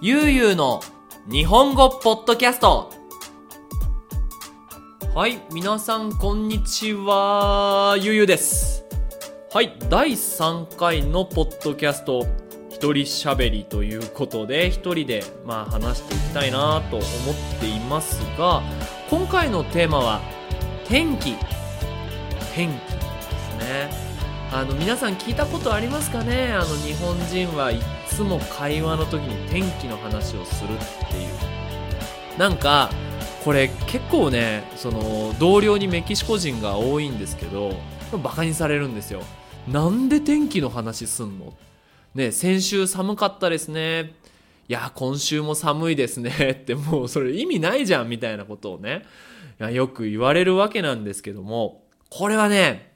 ゆうゆうの日本語ポッドキャスト。はい皆さんこんにちは。ゆうゆうです。はい第3回のポッドキャスト。一人喋りということで一人でまあ話していきたいなと思っていますが今回のテーマは天気。天気ですね。あの皆さん聞いたことありますかね？あの日本人はいつも会話の時に天気の話をするっていう。なんかこれ結構ねその同僚にメキシコ人が多いんですけどバカにされるんですよ。なんで天気の話すんの？ね先週寒かったですね。いや今週も寒いですね。ってもうそれ意味ないじゃんみたいなことをねよく言われるわけなんですけどもこれはね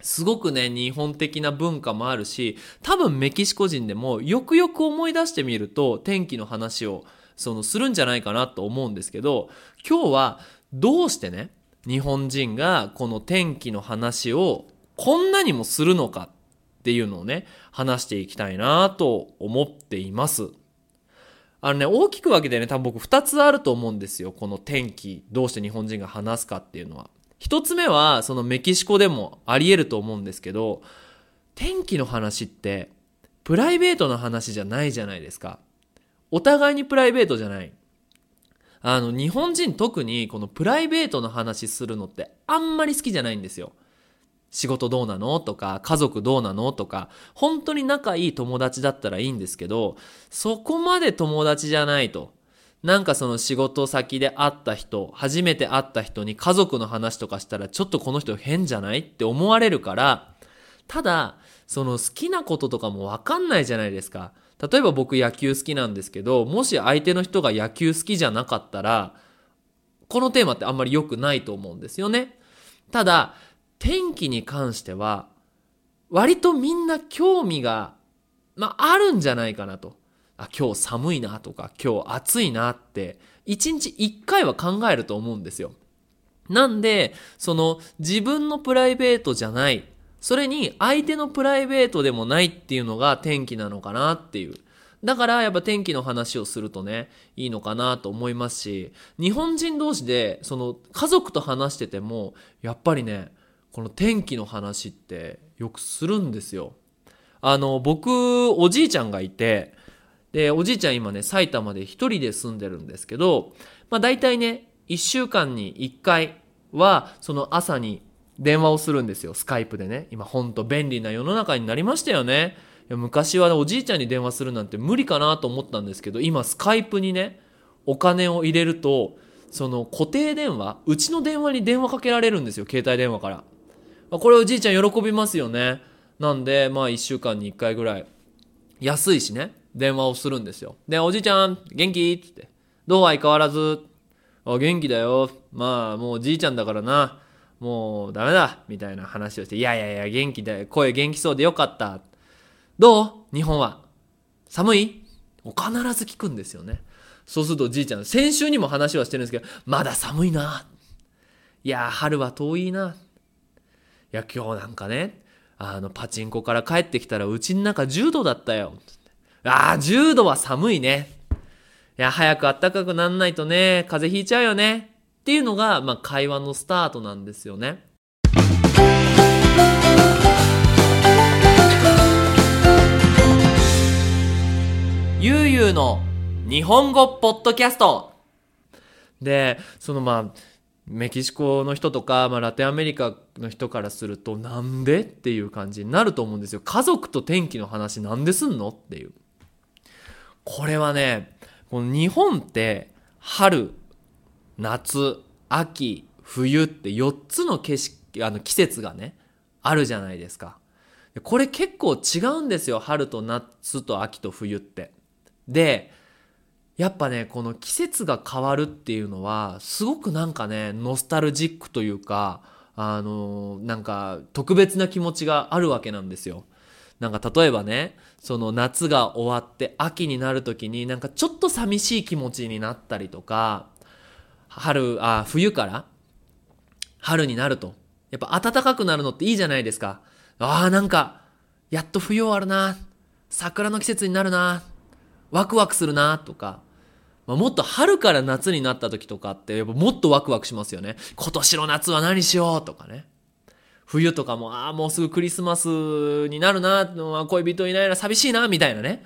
すごくね、日本的な文化もあるし、多分メキシコ人でもよくよく思い出してみると、天気の話をそのするんじゃないかなと思うんですけど、今日はどうしてね、日本人がこの天気の話をこんなにもするのかっていうのをね、話していきたいなと思っています。あのね、大きく分けてね、多分僕2つあると思うんですよ。この天気、どうして日本人が話すかっていうのは。一つ目は、そのメキシコでもあり得ると思うんですけど、天気の話って、プライベートの話じゃないじゃないですか。お互いにプライベートじゃない。あの、日本人特にこのプライベートの話するのってあんまり好きじゃないんですよ。仕事どうなのとか、家族どうなのとか、本当に仲いい友達だったらいいんですけど、そこまで友達じゃないと。なんかその仕事先で会った人、初めて会った人に家族の話とかしたらちょっとこの人変じゃないって思われるから、ただ、その好きなこととかもわかんないじゃないですか。例えば僕野球好きなんですけど、もし相手の人が野球好きじゃなかったら、このテーマってあんまり良くないと思うんですよね。ただ、天気に関しては、割とみんな興味が、まあ、あるんじゃないかなと。あ、今日寒いなとか、今日暑いなって、一日一回は考えると思うんですよ。なんで、その自分のプライベートじゃない、それに相手のプライベートでもないっていうのが天気なのかなっていう。だからやっぱ天気の話をするとね、いいのかなと思いますし、日本人同士で、その家族と話してても、やっぱりね、この天気の話ってよくするんですよ。あの、僕、おじいちゃんがいて、で、おじいちゃん今ね、埼玉で一人で住んでるんですけど、まあ大体ね、一週間に一回は、その朝に電話をするんですよ、スカイプでね。今ほんと便利な世の中になりましたよね。昔は、ね、おじいちゃんに電話するなんて無理かなと思ったんですけど、今スカイプにね、お金を入れると、その固定電話、うちの電話に電話かけられるんですよ、携帯電話から。まあ、これおじいちゃん喜びますよね。なんで、まあ一週間に一回ぐらい。安いしね。電話をするんですよ。で、おじいちゃん、元気？って。どうは相変わらず？あ、元気だよ。まあ、もうじいちゃんだからな。もうダメだ。みたいな話をして、いやいやいや、元気だよ。声元気そうでよかった。どう？日本は。寒い？必ず聞くんですよね。そうするとじいちゃん、先週にも話はしてるんですけど、まだ寒いな。いや、春は遠いな。いや、今日なんかね、あの、パチンコから帰ってきたらうちの中10度だったよ。ああ、10度は寒いね。いや、早く暖かくなんないとね、風邪ひいちゃうよね。っていうのが、まあ、会話のスタートなんですよね。ゆうゆうの日本語ポッドキャストで、そのまあ、メキシコの人とか、まあ、ラテンアメリカの人からすると、なんで？っていう感じになると思うんですよ。家族と天気の話なんですんの？っていう。これはね、この日本って春、夏、秋、冬って4つの景色、あの季節がね、あるじゃないですか。これ結構違うんですよ。春と夏と秋と冬って。で、やっぱね、この季節が変わるっていうのは、すごくなんかね、ノスタルジックというか、あの、なんか特別な気持ちがあるわけなんですよ。なんか例えばね、その夏が終わって秋になる時になんかちょっと寂しい気持ちになったりとか、春、あ、冬から春になると。やっぱ暖かくなるのっていいじゃないですか。ああ、なんか、やっと冬終わるな。桜の季節になるな。ワクワクするなとか、まあ、もっと春から夏になった時とかってやっぱもっとワクワクしますよね。今年の夏は何しようとかね。冬とかも、ああ、もうすぐクリスマスになるな、恋人いないな、寂しいな、みたいなね。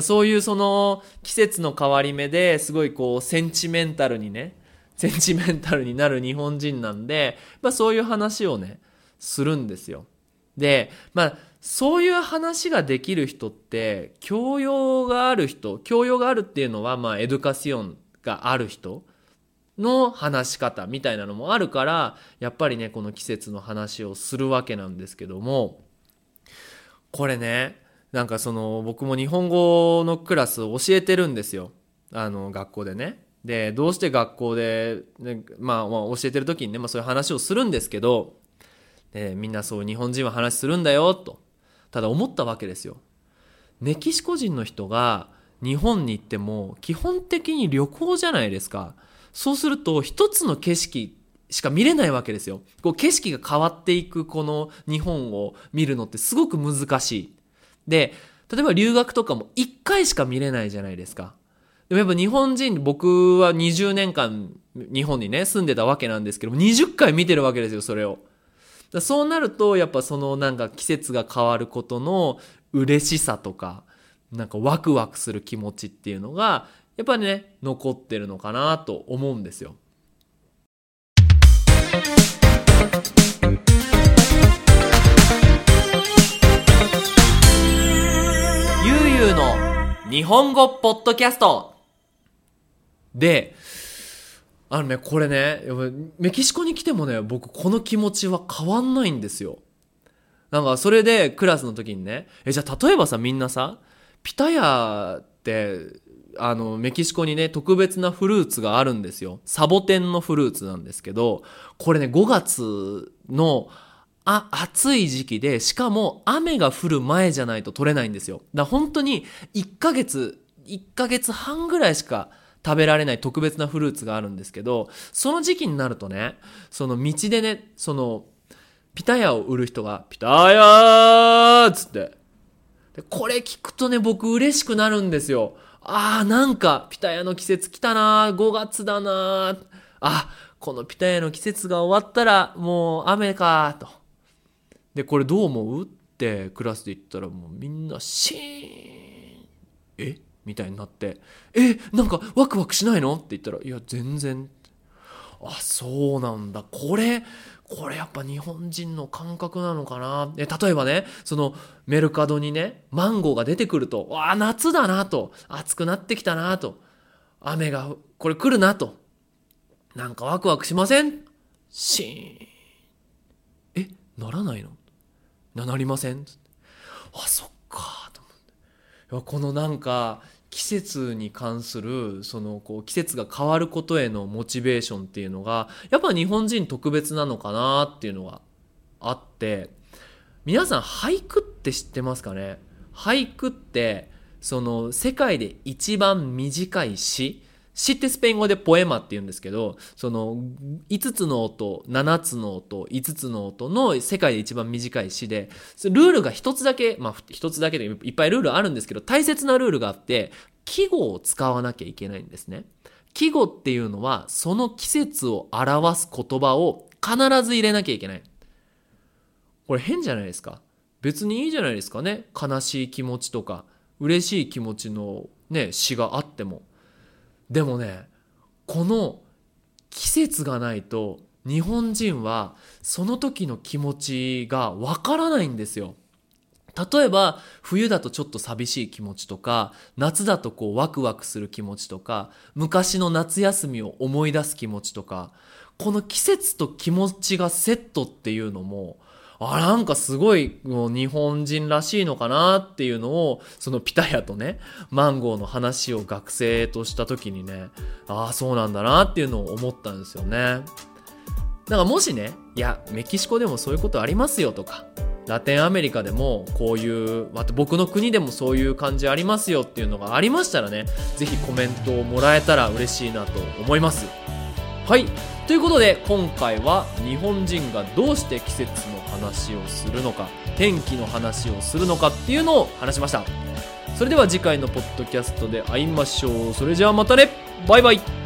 そういうその季節の変わり目ですごいこうセンチメンタルにね、センチメンタルになる日本人なんで、まあそういう話をね、するんですよ。で、まあそういう話ができる人って教養がある人、教養があるっていうのはまあエデュカシオンがある人の話し方みたいなのもあるから、やっぱりね、この季節の話をするわけなんですけども、これね、なんかその僕も日本語のクラスを教えてるんですよ。あの学校でね。でどうして学校で、ねまあ、まあ教えてる時にね、まあ、そういう話をするんですけどでみんなそう日本人は話するんだよとただ思ったわけですよ。メキシコ人の人が日本に行っても基本的に旅行じゃないですか。そうすると一つの景色しか見れないわけですよこう景色が変わっていくこの日本を見るのってすごく難しいで、例えば留学とかも1回しか見れないじゃないですか。でもやっぱ日本人、僕は20年間日本にね、住んでたわけなんですけども、20回見てるわけですよ、それを。そうなると、やっぱそのなんか季節が変わることの嬉しさとか、なんかワクワクする気持ちっていうのが、やっぱりね、残ってるのかなと思うんですよ。ゆうゆうの日本語ポッドキャストで、あのね、これね、メキシコに来てもね、僕この気持ちは変わんないんですよ。なんかそれでクラスの時にね、え、じゃあ例えばさ、みんなさ、ピタヤって、あの、メキシコにね、特別なフルーツがあるんですよ。サボテンのフルーツなんですけど、これね、5月のあ、暑い時期で、しかも雨が降る前じゃないと取れないんですよ。だから本当に1ヶ月、1ヶ月半ぐらいしか食べられない特別なフルーツがあるんですけど、その時期になるとね、その道でね、その、ピタヤを売る人が、ピタヤーっつって。で、これ聞くとね、僕嬉しくなるんですよ。ああ、なんか、ピタヤの季節来たな5月だな。あ、このピタヤの季節が終わったら、もう雨かと。で、これどう思う？ってクラスで言ったらもうみんなシーン。え？みたいになって、え、なんかワクワクしないの？って言ったら、いや、全然。あ、そうなんだ。これ、これやっぱ日本人の感覚なのかな。え、例えばね、そのメルカドにね、マンゴーが出てくると、あ、夏だなと、暑くなってきたなと、雨が、これ来るなと、なんかワクワクしません？シーン。え、ならないの？なりません？あそっかと思って。このなんか季節に関するそのこう季節が変わることへのモチベーションっていうのがやっぱ日本人特別なのかなっていうのがあって皆さん俳句って知ってますかね？俳句ってその世界で一番短い詩詩ってスペイン語でポエマって言うんですけど、その5つの音、7つの音、5つの音の世界で一番短い詩で、ルールが1つだけ、まあ1つだけでいっぱいルールあるんですけど、大切なルールがあって、季語を使わなきゃいけないんですね。季語っていうのは、その季節を表す言葉を必ず入れなきゃいけない。これ変じゃないですか？別にいいじゃないですかね。悲しい気持ちとか、嬉しい気持ちのね、詩があっても。でもねこの季節がないと日本人はその時の気持ちがわからないんですよ。例えば冬だとちょっと寂しい気持ちとか夏だとこうワクワクする気持ちとか昔の夏休みを思い出す気持ちとかこの季節と気持ちがセットっていうのもあ、なんかすごいもう日本人らしいのかなっていうのを、そのピタヤとね、マンゴーの話を学生とした時にね、ああ、そうなんだなっていうのを思ったんですよね。だからもしね、いや、メキシコでもそういうことありますよとか、ラテンアメリカでもこういう、また僕の国でもそういう感じありますよっていうのがありましたらね、ぜひコメントをもらえたら嬉しいなと思います。はい。ということで今回は日本人がどうして季節の話をするのか天気の話をするのかっていうのを話しました。それでは次回のポッドキャストで会いましょう。それじゃあまたね。バイバイ。